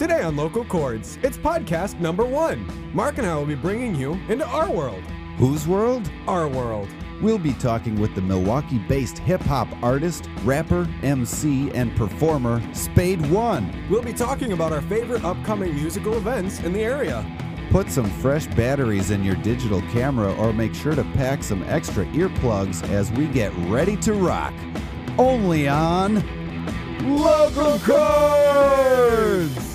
Today on Local Chords, it's podcast number one. Mark and I will be bringing you into our world. Whose world? Our world. We'll be talking with the Milwaukee based hip hop artist, rapper, MC, and performer Spade One. We'll be talking about our favorite upcoming musical events in the area. Put some fresh batteries in your digital camera or make sure to pack some extra earplugs as we get ready to rock. Only on Local Chords!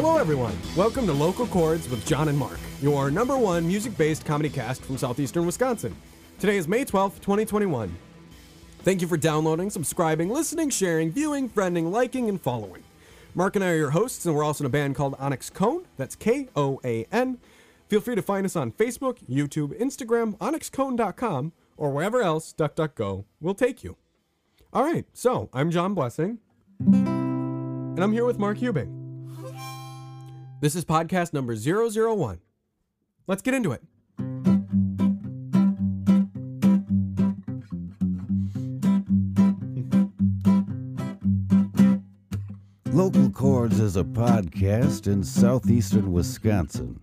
Hello, everyone. Welcome to Local Chords with John and Mark, your number one music based comedy cast from southeastern Wisconsin. Today is May 12th, 2021. Thank you for downloading, subscribing, listening, sharing, viewing, friending, liking, and following. Mark and I are your hosts, and we're also in a band called Onyx Koan. That's K O A N. Feel free to find us on Facebook, YouTube, Instagram, onyxkoan.com, or wherever else DuckDuckGo will take you. All right, so I'm John Blessing, and I'm here with Mark Hubing. This is podcast number 001. Let's get into it. Local Chords is a podcast in southeastern Wisconsin.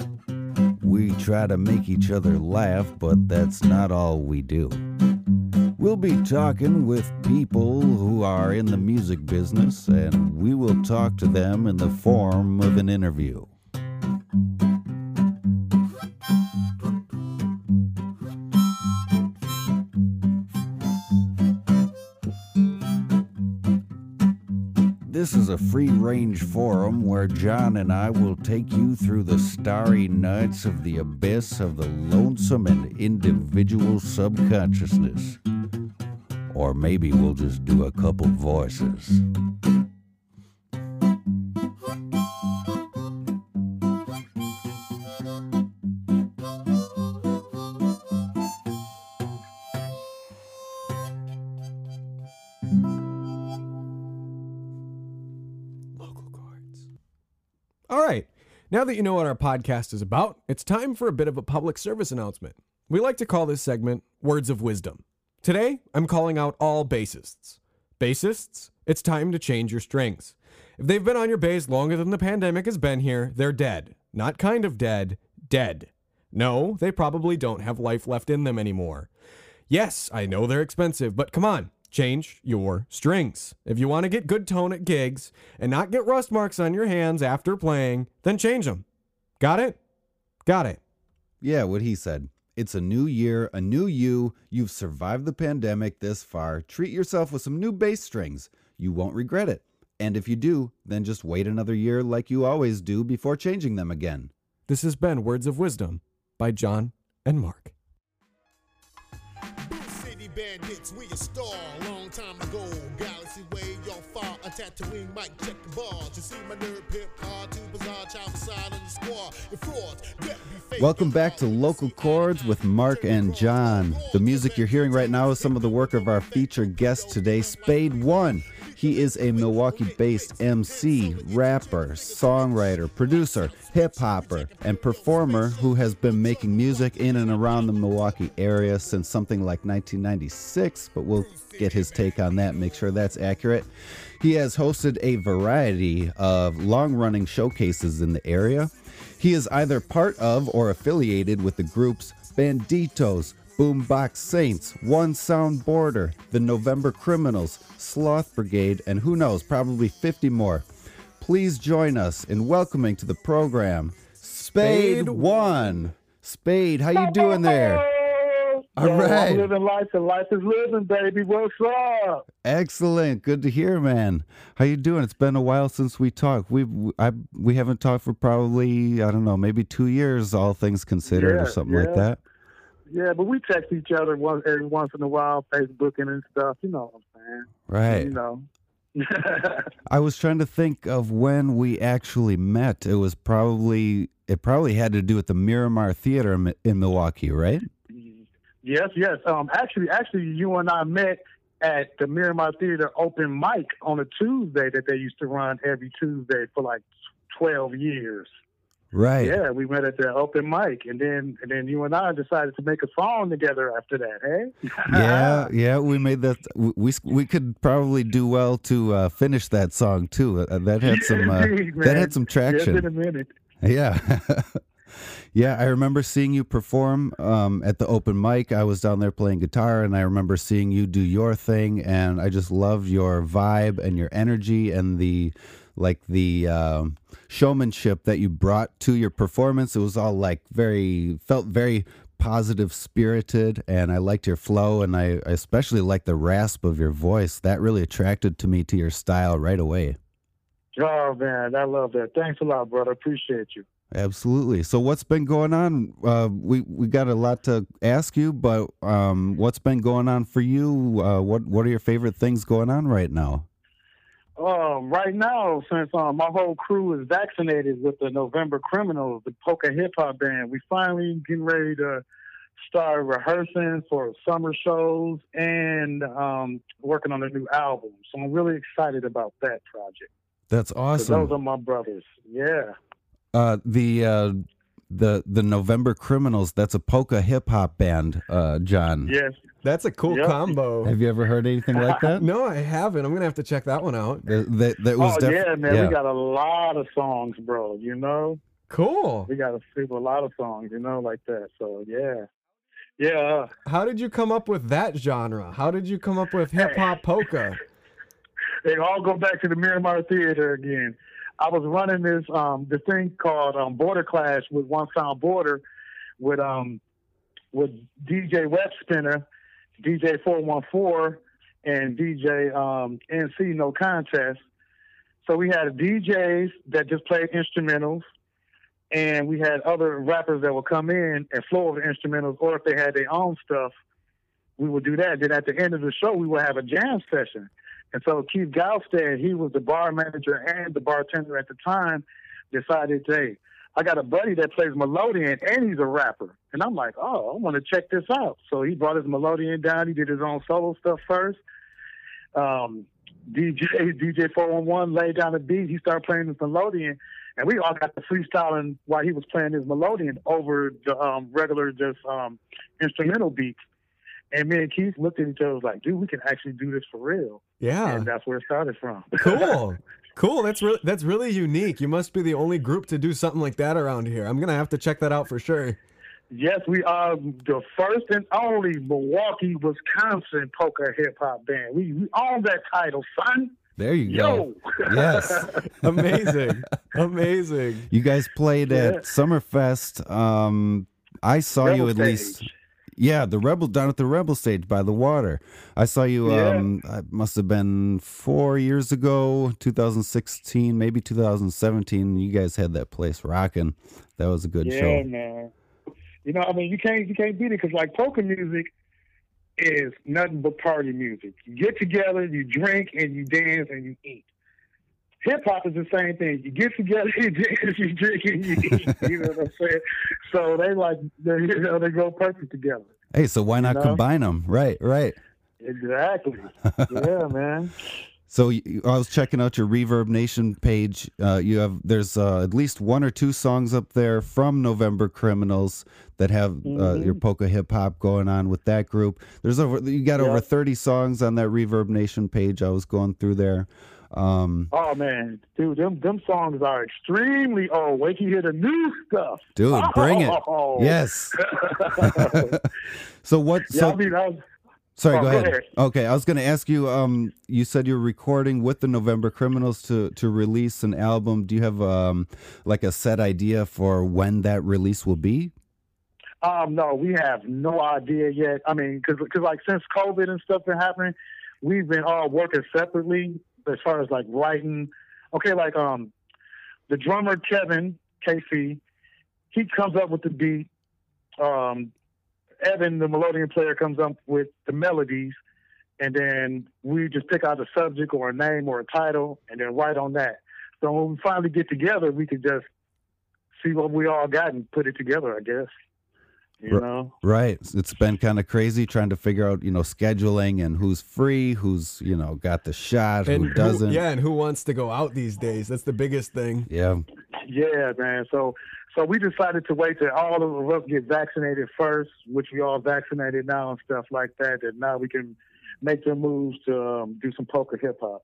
We try to make each other laugh, but that's not all we do. We'll be talking with people who are in the music business, and we will talk to them in the form of an interview. This is a free range forum where John and I will take you through the starry nights of the abyss of the lonesome and individual subconsciousness. Or maybe we'll just do a couple voices. Now that you know what our podcast is about, it's time for a bit of a public service announcement. We like to call this segment Words of Wisdom. Today, I'm calling out all bassists. Bassists, it's time to change your strings. If they've been on your bass longer than the pandemic has been here, they're dead. Not kind of dead, dead. No, they probably don't have life left in them anymore. Yes, I know they're expensive, but come on, change your strings. If you want to get good tone at gigs and not get rust marks on your hands after playing, then change them. Got it? Got it. Yeah, what he said. It's a new year, a new you. You've survived the pandemic this far. Treat yourself with some new bass strings. You won't regret it. And if you do, then just wait another year like you always do before changing them again. This has been Words of Wisdom by John and Mark. City bandits, we a star. Long time ago, Tatooine check the ball. To see my nerd pip, hard to bizarre, child beside on the squad. And frauds, get be fake. Welcome back to Local Chords with Mark and John. The music you're hearing right now is some of the work of our featured guest today, Spade One. He is a Milwaukee based MC, rapper, songwriter, producer, hip hopper, and performer who has been making music in and around the Milwaukee area since something like 1996, but we'll get his take on that, make sure that's accurate. He has hosted a variety of long running showcases in the area. He is either part of or affiliated with the groups Banditos, Boombox Saints, One Sound Border, The November Criminals, Sloth Brigade, and who knows, probably 50 more. Please join us in welcoming to the program Spade Spade One. Spade, how you doing there? All Yo, right. I'm living life and life is living, baby. What's up? Excellent. Good to hear, man. How you doing? It's been a while since we talked. We I we haven't talked for probably I don't know, maybe 2 years all things considered or Yeah, something like that. Yeah, but we text each other once every once in a while, Facebooking and stuff. You know what I'm saying? Right. You know. I was trying to think of when we actually met. It was probably it probably had to do with the Miramar Theater in Milwaukee, right? Yes, yes. Um, actually, actually, you and I met at the Miramar Theater open mic on a Tuesday that they used to run every Tuesday for like 12 years. Right. Yeah, we met at the open mic, and then and then you and I decided to make a song together after that. Hey. yeah, yeah, we made that. We we could probably do well to uh, finish that song too. Uh, that had some uh, Indeed, that had some Yeah, It's been traction. a minute. Yeah, yeah. I remember seeing you perform um, at the open mic. I was down there playing guitar, and I remember seeing you do your thing. And I just loved your vibe and your energy and the like the um, showmanship that you brought to your performance. It was all like very felt very positive spirited and I liked your flow and I I especially liked the rasp of your voice. That really attracted to me to your style right away. Oh man, I love that. Thanks a lot, brother. Appreciate you. Absolutely. So what's been going on? Uh, we we got a lot to ask you, but um, what's been going on for you? Uh, what what are your favorite things going on right now? Um, right now, since um, my whole crew is vaccinated with the November Criminals, the polka hip hop band, we finally getting ready to start rehearsing for summer shows and um, working on a new album. So I'm really excited about that project. That's awesome. Those are my brothers. Yeah. Uh, the uh, the the November Criminals. That's a polka hip hop band. Uh, John, Yes. That's a cool Yep. combo. have you ever heard anything like that? No, I haven't. I'm gonna have to check that one out. That, that, that was oh def- yeah, man. We got a lot of songs, bro. You know, Cool. we got a super a lot of songs. You know, like that. So yeah, yeah. How did you come up with that genre? How did you come up with hip hop polka? They all go back to the Miramar Theater again. I was running this um this thing called um Border Clash with One Sound Border with um with DJ Web Spinner, DJ four one four and DJ um NC No Contest. So we had DJs that just played instrumentals and we had other rappers that would come in and flow over instrumentals or if they had their own stuff, we would do that. Then at the end of the show we would have a jam session. And so Keith Galstead, he was the bar manager and the bartender at the time, decided, hey, I got a buddy that plays melodeon and he's a rapper. And I'm like, oh, I want to check this out. So he brought his melodeon down. He did his own solo stuff first. Um, DJ DJ 411 laid down the beat. He started playing his melodeon. And we all got to freestyling while he was playing his melodeon over the um, regular just um, instrumental beats. And me and Keith looked at each other and was like, dude, we can actually do this for real. Yeah. And that's where it started from. Cool. Cool. That's really that's really unique. You must be the only group to do something like that around here. I'm gonna have to check that out for sure. yes, we are the first and only Milwaukee, Wisconsin polka hip hop band. We, we own that title, son. There you Yo. go. Yes. Amazing. Amazing. You guys played Yeah. at Summerfest. Um, I saw you Rebel at least. Yeah, the rebel down at the rebel stage by the water. I saw you. Yeah. Um, it must have been four years ago, 2016, maybe 2017. You guys had that place rocking. That was a good yeah, show. man. You know, I mean, you can't you can't beat it because like polka music is nothing but party music. You get together, you drink, and you dance and you eat. Hip hop is the same thing. You get together, you dance, you drink, and you eat. You know what I'm saying? So they like they you know they go perfect together. Hey, so why not know? combine them? Right, right. Exactly. yeah, man. So you- I was checking out your Reverb Nation page. Uh, you have there's uh, at least one or two songs up there from November Criminals that have uh, Mm-hmm. your polka hip hop going on with that group. There's over you got over 30 songs on that Reverb Nation page. I was going through there. Um, Oh man, dude, them them songs are extremely old. Wait till you hear the new stuff. dude, bring it. Oh. Yes. so what? Yeah, so I mean, I was, Sorry, Oh, go, go ahead. ahead. Okay, I was going to ask you. Um, you said you're recording with the November Criminals to to release an album. Do you have um like a set idea for when that release will be? Um, no, we have no idea yet. I mean, because like since COVID and stuff been happening, we've been all working separately as far as like writing. Okay, like um, the drummer Kevin KC, he comes up with the beat. Um, Evan, the melodeon player, comes up with the melodies, and then we just pick out a subject or a name or a title, and then write on that. So when we finally get together, we can just see what we all got and put it together. I guess. You know. Right. It's been kind of crazy trying to figure out, you know, scheduling and who's free, who's you know got the shot, And who doesn't. yeah, and who wants to go out these days? That's the biggest thing. Yeah. Yeah, man. So so we decided to wait till all of us get vaccinated first, which we all vaccinated now and stuff like that. And now we can make the moves to um, do some polka hip hop.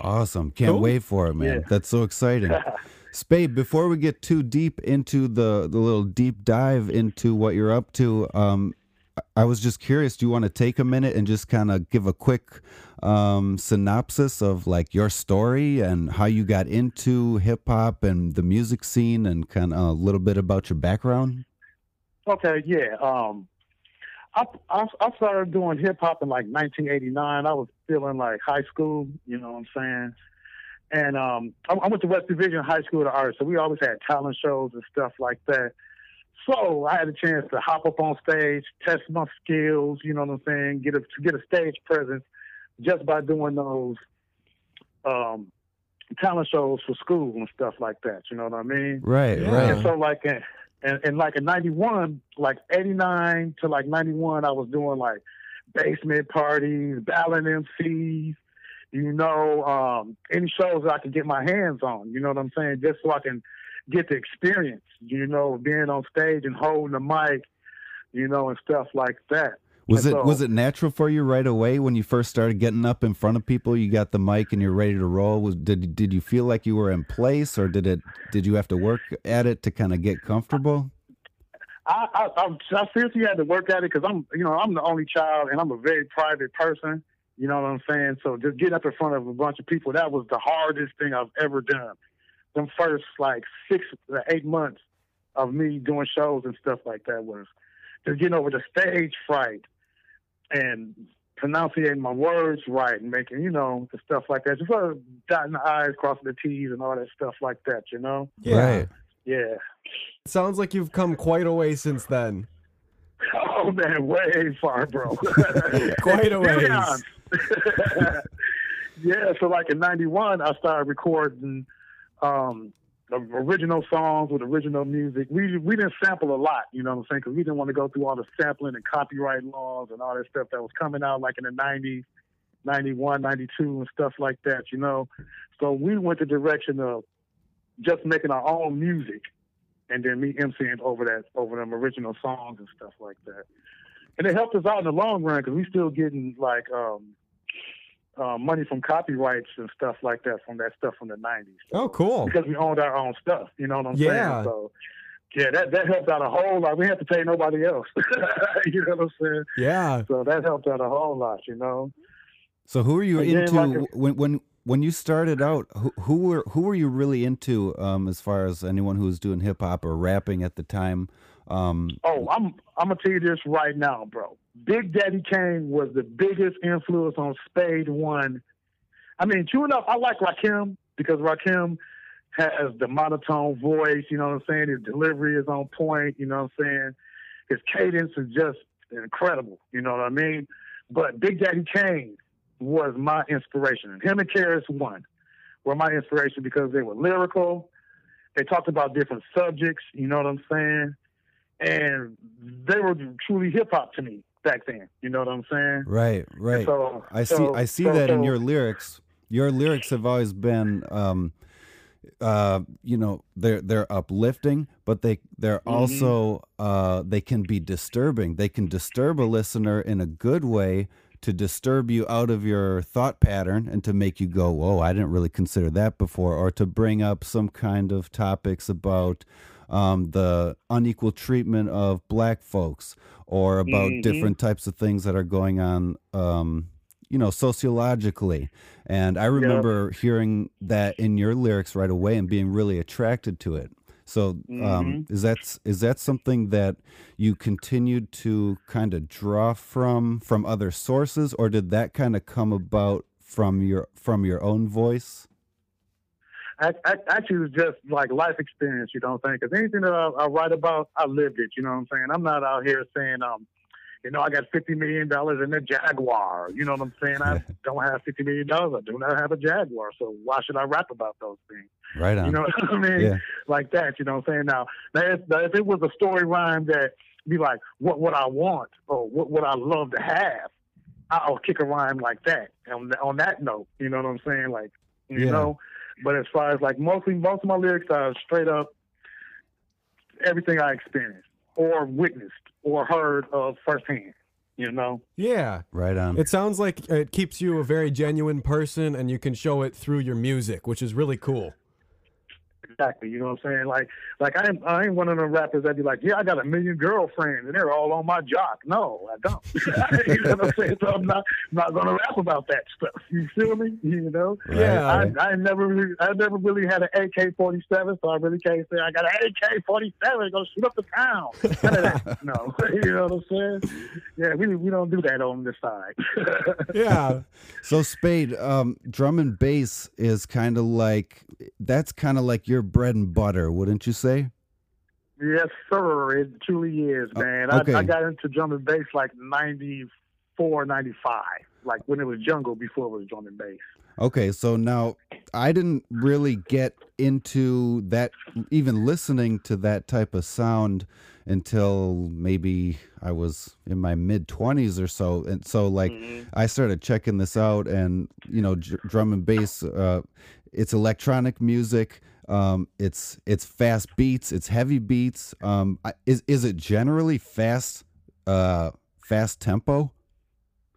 Awesome. Can't Cool. wait for it, man. Yeah. That's so exciting. Spade, before we get too deep into the, the little deep dive into what you're up to, um, I- was just curious. Do you want to take a minute and just kind of give a quick um, synopsis of like your story and how you got into hip hop and the music scene and kind of a little bit about your background? Okay, yeah. Um, I, I I started doing hip hop in like 1989. I was still in like high school, you know what I'm saying? And um, I, I went to West Division High School of Arts, so we always had talent shows and stuff like that. So I had a chance to hop up on stage, test my skills, you know what I'm saying, get a to get a stage presence just by doing those um, talent shows for school and stuff like that. You know what I mean? Right, Yeah. right. And so like in, and, and like in ninety one, like eighty nine to like ninety one, I was doing like basement parties, battling MCs, you know, um, any shows that I could get my hands on, you know what I'm saying? Just so I can get the experience, you know, being on stage and holding the mic, you know, and stuff like that. Was it so- was it natural for you right away when you first started getting up in front of people? You got the mic and you're ready to roll. Was did did you feel like you were in place, or did it did you have to work at it to kind of get comfortable? I, I, I, I seriously had to work at it because I'm, you know, I'm the only child and I'm a very private person. You know what I'm saying? So just getting up in front of a bunch of people, that was the hardest thing I've ever done. Them first like six to eight months of me doing shows and stuff like that was just getting over the stage fright and pronouncing my words right and making, you know, the stuff like that. Just sort of dotting the I's, crossing the T's and all that stuff like that, you know? Right. Yeah. It Sounds like you've come quite a way since then. Oh man, way far, bro. Quite a ways. Yeah. so like in '91, I started recording um, original songs with original music. We we didn't sample a lot, you know what I'm saying? Because we didn't want to go through all the sampling and copyright laws and all that stuff that was coming out like in the '90s, '91, '92, and stuff like that, you know. So we went the direction of just making our own music and then me emceeing over that over them original songs and stuff like that. And it helped us out in the long run because we still getting like um, uh, money from copyrights and stuff like that from that stuff from the nineties. Oh, cool. Because we owned our own stuff, you know what I'm Yeah. saying? So yeah, that that helped out a whole lot. We had to pay nobody else. you know what I'm saying? Yeah. So that helped out a whole lot, you know. So who were you And then, into like when when when you started out? Who, who were who were you really into um, as far as anyone who was doing hip hop or rapping at the time? Um, Oh, I'm I'm gonna tell you this right now, bro. Big Daddy Kane was the biggest influence on Spade One. I mean, true enough, I like Rakim because Rakim has the monotone voice. You know what I'm saying? His delivery is on point. You know what I'm saying? His cadence is just incredible. You know what I mean? But Big Daddy Kane was my inspiration. Him and KRS-One were my inspiration because they were lyrical. They talked about different subjects. You know what I'm saying? and they were truly hip hop to me back then. You know what I'm saying? right, right. So I see. so- I see so- that in your lyrics. Your lyrics have always been, um, uh, you know, they're they're uplifting, but they they're Mm-hmm. also uh, they can be disturbing. They can disturb a listener in a good way to disturb you out of your thought pattern and to make you go, "Whoa, I didn't really consider that before," or to bring up some kind of topics about um, the unequal treatment of black folks or about Mhm. different types of things that are going on, um, you know, sociologically. And I remember hearing that in your lyrics right away and being really attracted to it. So, um, is that is that something that you continued to kind of draw from from other sources, or did that kind of come about from your from your own voice? Actually, it's just like life experience. You know what I'm saying? Because anything that I, I write about, I lived it. You know what I'm saying? I'm not out here saying, um, you know, I got fifty million dollars in a Jaguar. You know what I'm saying? I don't have fifty million dollars. I do not have a Jaguar. So why should I rap about those things? Right on. You know what I mean? Yeah. Like that, you know what I'm saying? Now, now if, if it was a story rhyme that be like, what what I want or what what I love to have, I'll kick a rhyme like that on on that note. You know what I'm saying? Like, you Yeah. know. But as far as like mostly most of my lyrics are straight up everything I experienced or witnessed or heard of firsthand. You know. Yeah. Right on. It sounds like it keeps you a very genuine person and you can show it through your music, which is really cool. Exactly. You know what I'm saying? Like, like I ain't, I ain't one of them rappers that be like, yeah, I got a million girlfriends and they're all on my jock. No, I don't. you know what I'm saying? So I'm not, not going to rap about that stuff. You feel me? You know? Yeah. I, I never, really, I never really had an AK-47, so I really can't say I got an AK-47 go shoot up the town. None of that. no, you know what I'm saying? Yeah, we we don't do that on this side. Yeah. So Spade, um, drum and bass is kind of like that's kind of like your bread and butter, wouldn't you say? Yes, sir. It truly is, Uh, man. okay. I, I got into drum and bass like 94, 95, like when it was jungle before it was drum and bass. Okay, so now I didn't really get into that, even listening to that type of sound until maybe I was in my mid 20s or so. And so, like, I started checking this out, and, you know, j- drum and bass, uh, it's electronic music. Um, it's it's fast beats, it's heavy beats. Um, is is it generally fast, uh, fast tempo?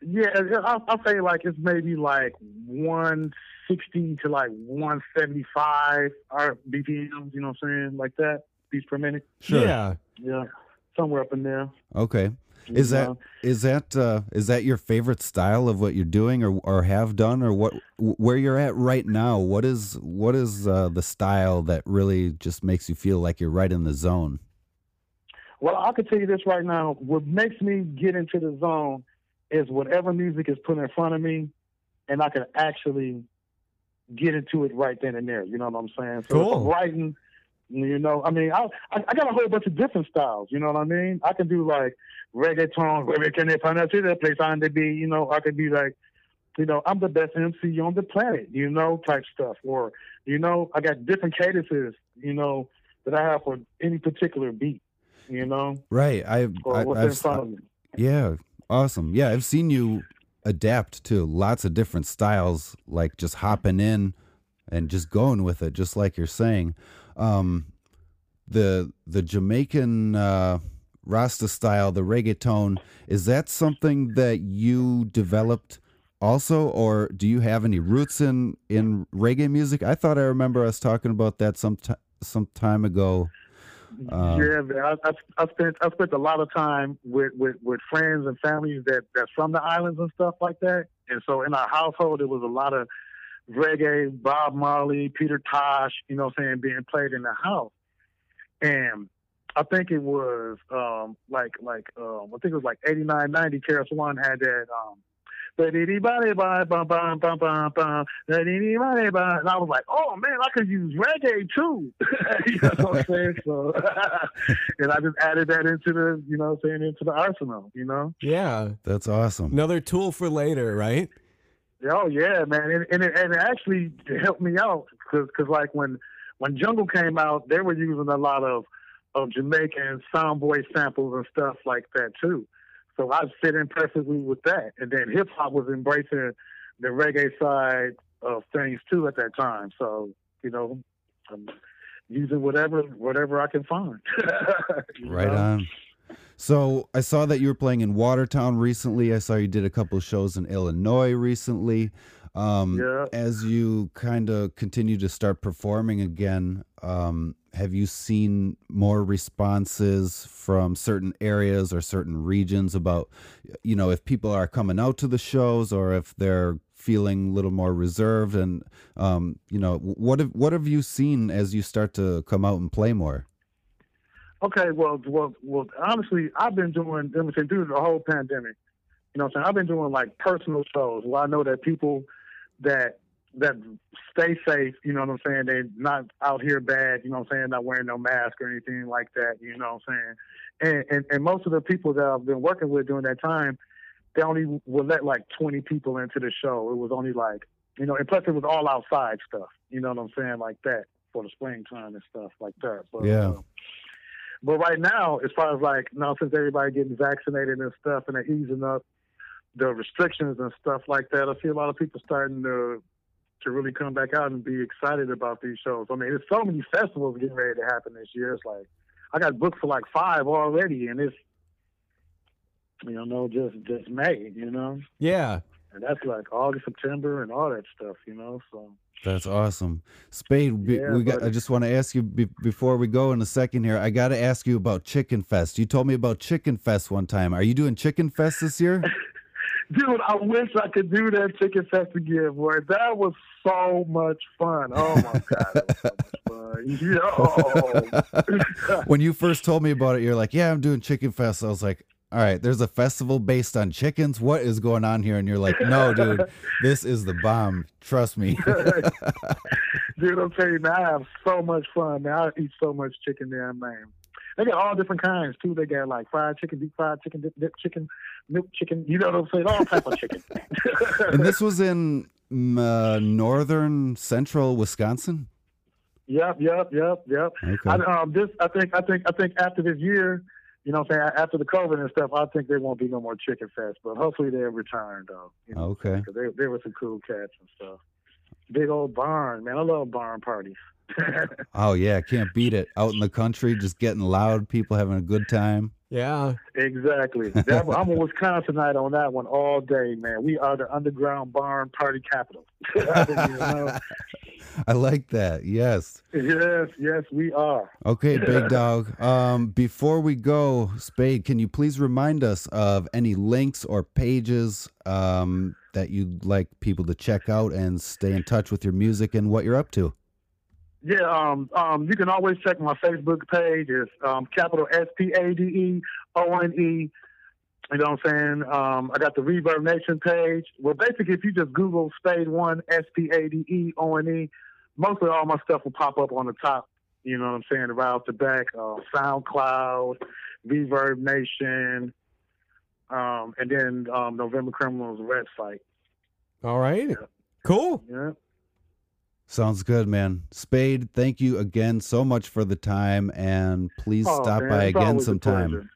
Yeah, I'll, I'll say like it's maybe like 160 to like 175 R BPMs, you know what I'm saying? Like that, beats per minute. Sure. Yeah. Yeah, somewhere up in there. Okay. Is you that know? is that uh, is that your favorite style of what you're doing or or have done or what where you're at right now? What is what is uh, the style that really just makes you feel like you're right in the zone? Well, I can tell you this right now. What makes me get into the zone is whatever music is put in front of me, and I can actually get into it right then and there. You know what I'm saying? So if Cool. I'm writing, you know, I mean, I, I I got a whole bunch of different styles. You know what I mean? I can do like reggaeton, where can they find out to the place on the be? You know, I could be like, you know, I'm the best MC on the planet. You know, type stuff. Or you know, I got different cadences. You know, that I have for any particular beat. You know, Right. I, or I what's in I've, front of me. yeah. Awesome. Yeah, I've seen you adapt to lots of different styles, like just hopping in and just going with it, just like you're saying. Um, the the Jamaican uh, Rasta style, the reggaeton, is that something that you developed also, or do you have any roots in in reggae music? I thought I remember us talking about that some ti- some time ago. Uh, yeah. I, I, I spent I spent a lot of time with, with, with friends and families that that's from the islands and stuff like that. And so in our household, it was a lot of reggae, Bob Marley, Peter Tosh, you know, what I'm saying being played in the house. And I think it was um, like like um, I think it was like 89, 90. KRS-One had that. Um, Ba-dee-dee-ba-dee-ba, bum, bum, bum, bum, bum, da-dee-dee-ba-dee-ba. And I was like, oh man, I could use reggae too. you know what I'm saying? So, and I just added that into the, you know what I'm saying, into the arsenal, you know? Yeah. that's awesome. Another tool for later, right? Oh yeah, man, and and it, and it actually helped me out because cause like when when Jungle came out, they were using a lot of of Jamaican soundboy samples and stuff like that too. So I fit in perfectly with that, and then hip hop was embracing the reggae side of things too at that time. So you know, I'm using whatever whatever I can find. Right know? on. So I saw that you were playing in Watertown recently. I saw you did a couple of shows in Illinois recently. Um, Yeah. As you kind of continue to start performing again, um, have you seen more responses from certain areas or certain regions about, you know, if people are coming out to the shows or if they're feeling a little more reserved? And, um, you know, what have what have you seen as you start to come out and play more? Okay, well, well, well. Honestly, I've been doing let me say, through the whole pandemic. You know, what I'm saying I've been doing like personal shows where I know that people that that stay safe. You know what I'm saying? They're not out here bad. You know what I'm saying? Not wearing no mask or anything like that. You know what I'm saying? And and, and most of the people that I've been working with during that time, they only would let like 20 people into the show. It was only like you know, and plus it was all outside stuff. You know what I'm saying? Like that for the springtime and stuff like that. But, Yeah. uh, but right now, as far as like now, since everybody getting vaccinated and stuff, and they're easing up the restrictions and stuff like that, I see a lot of people starting to to really come back out and be excited about these shows. I mean, there's so many festivals getting ready to happen this year. It's like I got booked for like five already, and it's you know just just May, you know, Yeah. and that's like August, September, and all that stuff, you know. So That's awesome. Spade, be- Yeah, we got, I just want to ask you be, before we go in a second here. I got to ask you about Chicken Fest. You told me about Chicken Fest one time. Are you doing Chicken Fest this year? Dude, I wish I could do that chicken fest again, boy. That was so much fun. Oh my god, so much fun. Yo. when you first told me about it, you're like, "Yeah, I'm doing Chicken Fest." I was like, "All right, there's a festival based on chickens. What is going on here?" And you're like, "No, dude, this is the bomb. Trust me." Dude, I'm telling you, man, I have so much fun, man. I eat so much chicken there, man. They got all different kinds too. They got like fried chicken, deep fried chicken, dip, dip chicken, milk chicken. You know what I'm saying? All type of chicken. and this was in uh, northern central Wisconsin. Yep, yep, yep, yep. Okay. I, um, this, I think, I think, I think after this year, you know, what I'm saying after the COVID and stuff, I think there won't be no more chicken fest. But hopefully they'll return though. You know, Okay. because there, there were some cool cats and stuff. Big old barn, man. I love barn parties. Oh yeah, can't beat it. Out in the country, just getting loud, people having a good time. Yeah. exactly. That, I'm a Wisconsinite on that one all day, man. We are the underground barn party capital. I didn't even know. I like that. Yes. Yes, yes, we are. Okay, big dog. Um, before we go, Spade, can you please remind us of any links or pages um, that you'd like people to check out and stay in touch with your music and what you're up to? Yeah, um, um, you can always check my Facebook page. It's um, capital S P A D E O N E. You know what I'm saying? Um, I got the Reverb Nation page. Well, basically, if you just Google Spade One S P A D E O N E, mostly all my stuff will pop up on the top. You know what I'm saying? Right off the back, uh, SoundCloud, Reverb Nation, um, and then um, November Criminals website. All right. Cool. Yeah. Sounds good, man. Spade, thank you again so much for the time, and please Oh, stop man, by again sometime.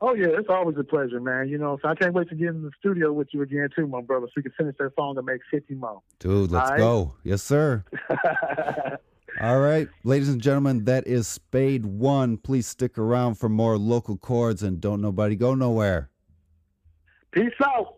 Oh yeah, it's always a pleasure, man. You know, so I can't wait to get in the studio with you again too, my brother, so we can finish that song and make fifty more. Dude, let's right. go. Yes, sir. All right, ladies and gentlemen, that is Spade One. Please stick around for more local chords and don't nobody go nowhere. Peace out.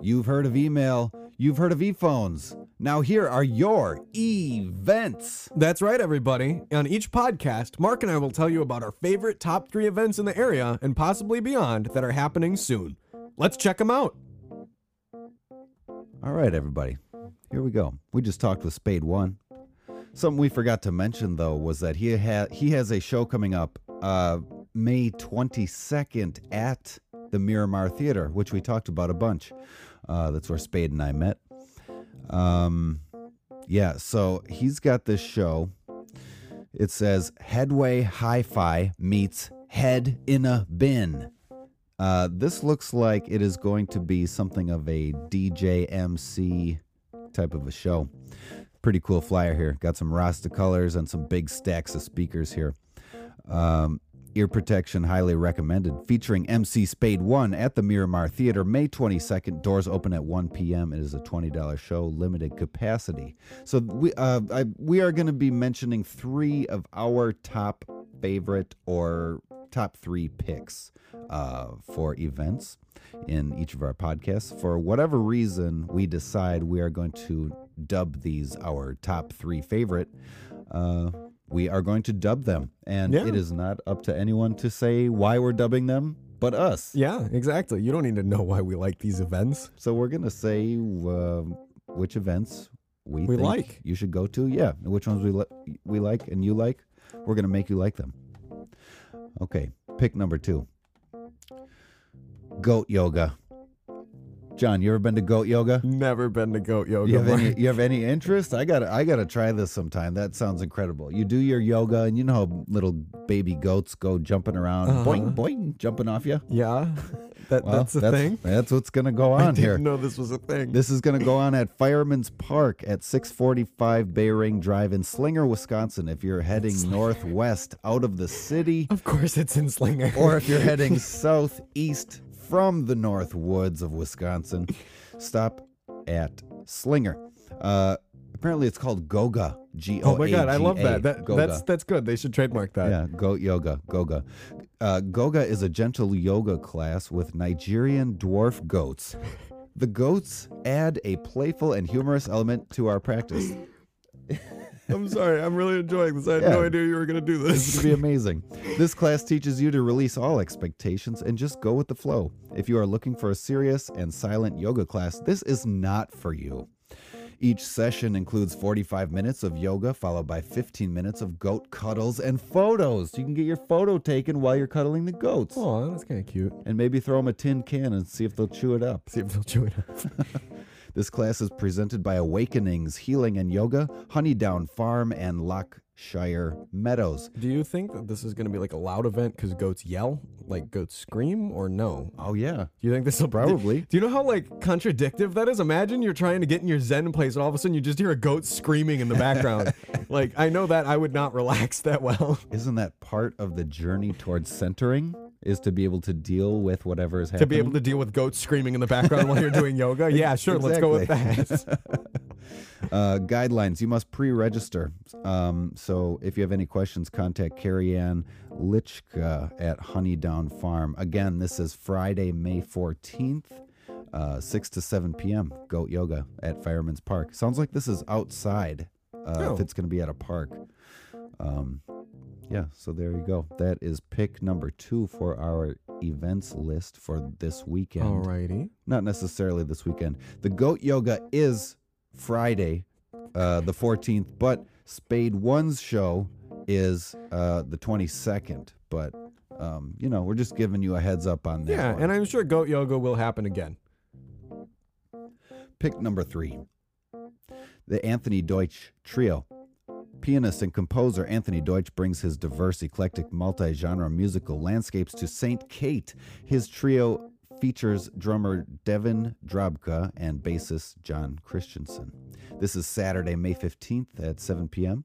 You've heard of email, you've heard of e-phones. Now here are your events. That's right, everybody. On each podcast, Mark and I will tell you about our favorite top three events in the area and possibly beyond that are happening soon. Let's check them out. All right, everybody. Here we go. We just talked with Spade One. Something we forgot to mention though was that he ha- he has a show coming up uh, May 22nd at the Miramar Theater, which we talked about a bunch. Uh, that's where Spade and I met. Um, yeah, so he's got this show. It says Headway Hi-Fi meets Head in a Bin. Uh, this looks like it is going to be something of a DJ MC type of a show. Pretty cool flyer here. Got some Rasta colors and some big stacks of speakers here. Um, ear protection highly recommended. Featuring MC Spade 1 at the Miramar Theater May 22nd. Doors open at 1 p.m. It is a $20 show, limited capacity. So we uh, I, we are going to be mentioning three of our top favorite or top three picks uh, for events in each of our podcasts. For whatever reason, we decide we are going to dub these our top three favorite. Uh, we are going to dub them, and Yeah. it is not up to anyone to say why we're dubbing them, but us. Yeah, exactly. You don't need to know why we like these events. So we're gonna say um which events we, We like. you should go to. Yeah, which ones we li- we like and you like. We're gonna make you like them. Okay, pick number two. Goat yoga. John, you ever been to goat yoga? Never been to goat yoga. You have any you have any interest? I gotta I gotta try this sometime. That sounds incredible. You do your yoga and you know how little baby goats go jumping around, Uh-huh. boing boing, jumping off you. Yeah, that, Well, that's the that's, thing. That's what's gonna go on here. I didn't here. know this was a thing. This is going to go on at Fireman's Park at 645 Bay Ring Drive in Slinger, Wisconsin. If you're heading northwest out of the city, of course, it's in Slinger. or if you're heading southeast from the north woods of Wisconsin, stop at Slinger. Uh, apparently, it's called Goga. G O Oh my god, I love that. that Goga. that's that's good. They should trademark that. Yeah, goat yoga, goga. Uh, goga is a gentle yoga class with Nigerian dwarf goats. The goats add a playful and humorous element to our practice. I'm sorry. I'm really enjoying this. I had no idea you were going to do This this. would be amazing. This class teaches you to release all expectations and just go with the flow. If you are looking for a serious and silent yoga class, this is not for you. Each session includes 45 minutes of yoga, followed by 15 minutes of goat cuddles and photos. You can get your photo taken while you're cuddling the goats. Oh, that's kind of cute. And maybe throw them a tin can and see if they'll chew it up. See if they'll chew it up. This class is presented by Awakenings Healing and Yoga, Honeydown Farm, and Lockshire Meadows. Do you think that this is going to be like a loud event because goats yell, like goats scream, or no? Oh, yeah. Do you think this will Probably. Do you know how like contradictive that is? Imagine you're trying to get in your Zen place, and all of a sudden you just hear a goat screaming in the background. like I know that I would not relax that well. Isn't that part of the journey towards centering? Is to be able to deal with whatever is happening. to be able to deal with goats screaming in the background while you're doing yoga. Yeah, sure. Let's go with that. uh, guidelines. You must pre-register. Um, so if you have any questions, contact Carrie Ann Lichka at Honeydown Farm. Again, this is Friday, May 14th, uh, 6 to 7 p.m. Goat Yoga at Fireman's Park. Sounds like this is outside uh, Oh. if it's going to be at a park. Um, yeah, so there you go. That is pick number two for our events list for this weekend Alrighty. not necessarily this weekend. The goat yoga is Friday, uh, the 14th, but Spade One's show is uh, the 22nd. But um, you know, we're just giving you a heads up on that. Yeah, one. and I'm sure goat yoga will happen again. Pick number three the Anthony Deutsch Trio. Pianist and composer Anthony Deutsch brings his diverse, eclectic, multi genre musical landscapes to St. Kate. His trio features drummer Devin Drobka and bassist John Christensen. This is Saturday, May 15th at 7 p.m.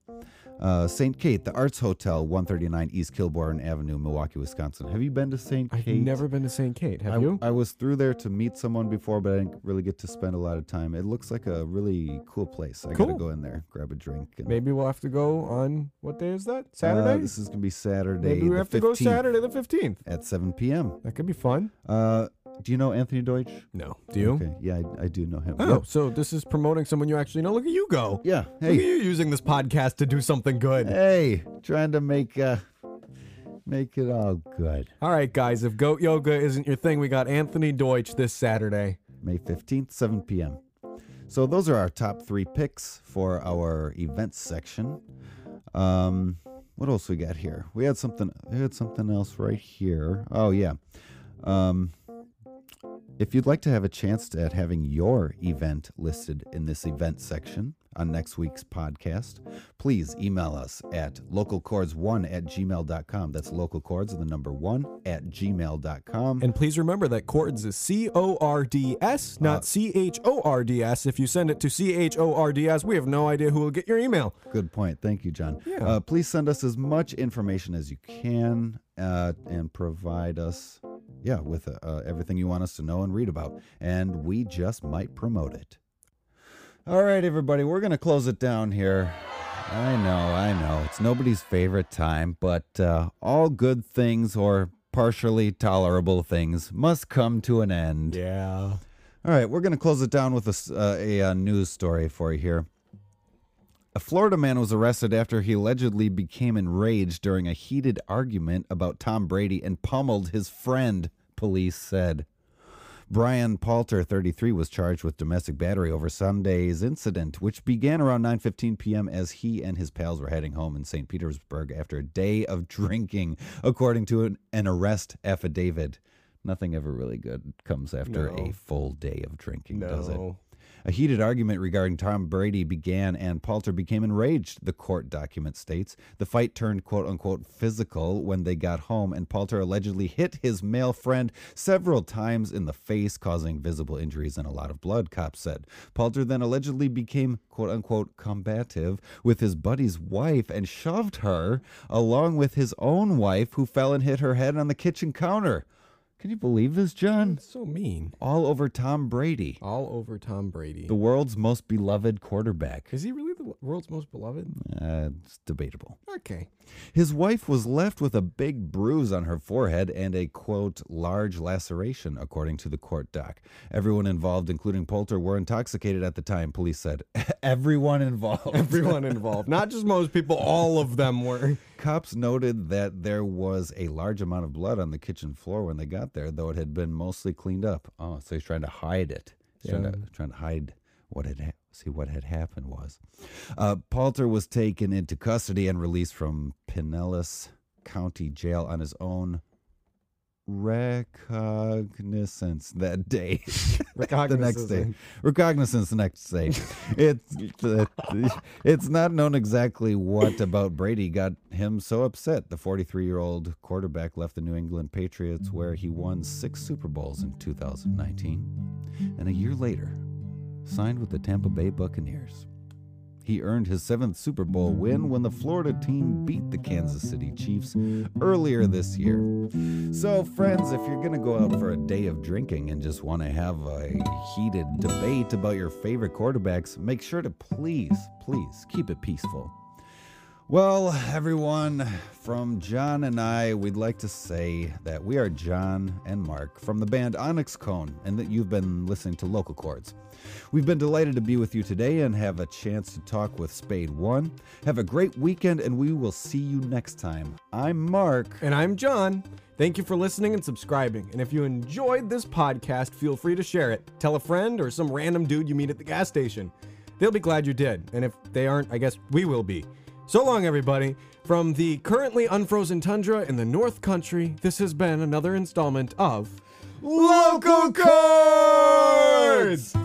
Uh, St. Kate, the Arts Hotel, 139 East Kilbourn Avenue, Milwaukee, Wisconsin. Have you been to St. Kate? I've never been to St. Kate. Have I, you? I was through there to meet someone before, but I didn't really get to spend a lot of time. It looks like a really cool place. I gotta go in there, grab a drink. And, Maybe we'll have to go on what day is that? Uh, Saturday. this is gonna be Saturday. Maybe we the have to go Saturday the 15th. at 7 p.m. That could be fun. Uh, do you know Anthony Deutsch? No. Do you? Okay, yeah, I, I do know him. Oh, Yep. so this is promoting someone you actually know. Look at you go. Yeah. Look at Hey, you using this podcast to do something good. hey, trying to make uh, make it all good. All right, guys. If goat yoga isn't your thing, we got Anthony Deutsch this Saturday. May 15th, 7 p.m. So those are our top three picks for our events section. Um, what else we got here? We had something. We had something else right here. Oh yeah. Um, if you'd like to have a chance at having your event listed in this event section on next week's podcast, please email us at localchords1 at gmail.com. That's localchords, the number one at gmail.com. And please remember that chords is C O R D S, not C H O R D S. If you send it to C H O R D S, we have no idea who will get your email. Good point. Thank you, John. Yeah. Uh, please send us as much information as you can uh, and provide us, yeah, with uh, everything you want us to know and read about. And we just might promote it. All right, everybody, we're going to close it down here. I know, I know. It's nobody's favorite time, but uh, all good things or partially tolerable things must come to an end. Yeah. All right, we're going to close it down with a, uh, a, uh news story for you here. A Florida man was arrested after he allegedly became enraged during a heated argument about Tom Brady and pummeled his friend, police said. Brian Palter, 33, was charged with domestic battery over Sunday's incident, which began around 9:15 p.m. as he and his pals were heading home in St. Petersburg after a day of drinking, according to an, an arrest affidavit. Nothing ever really good comes after No. a full day of drinking, does it? A heated argument regarding Tom Brady began and Palter became enraged, the court document states. The fight turned quote unquote physical when they got home, and Palter allegedly hit his male friend several times in the face, causing visible injuries and a lot of blood, cops said. Palter then allegedly became quote unquote combative with his buddy's wife and shoved her along with his own wife, who fell and hit her head on the kitchen counter. Can you believe this, John? That's so mean. All over Tom Brady, All over Tom Brady. the world's most beloved quarterback. Is he really world's most beloved? Uh, it's debatable. Okay. His wife was left with a big bruise on her forehead and a quote large laceration, according to the court doc. Everyone involved, including Poulter, were intoxicated at the time. Police said everyone involved. Everyone involved, not just most people, all of them were. Cops noted that there was a large amount of blood on the kitchen floor when they got there, though it had been mostly cleaned up. Oh, so he's trying to hide it. He's trying, to, trying to hide what had ha- see what had happened was. Uh, Palter was taken into custody and released from Pinellas County Jail on his own recognizance that day. the next day. Recognizance the next day. it's it's not known exactly what about Brady got him so upset. The 43 year old quarterback left the New England Patriots, where he won six Super Bowls in 2019, and a year later signed with the Tampa Bay Buccaneers. He earned his seventh Super Bowl win when the Florida team beat the Kansas City Chiefs earlier this year. So, friends, if you're going to go out for a day of drinking and just want to have a heated debate about your favorite quarterbacks, make sure to please, please keep it peaceful. Well, everyone, from John and I, we'd like to say that we are John and Mark from the band Onyx Koan and that you've been listening to Local Chords. We've been delighted to be with you today and have a chance to talk with Spade One. Have a great weekend, and we will see you next time. I'm Mark. And I'm John. Thank you for listening and subscribing. And if you enjoyed this podcast, feel free to share it. Tell a friend or some random dude you meet at the gas station. They'll be glad you did. And if they aren't, I guess we will be. So long, everybody. From the currently unfrozen tundra in the North Country, this has been another installment of Local Chords!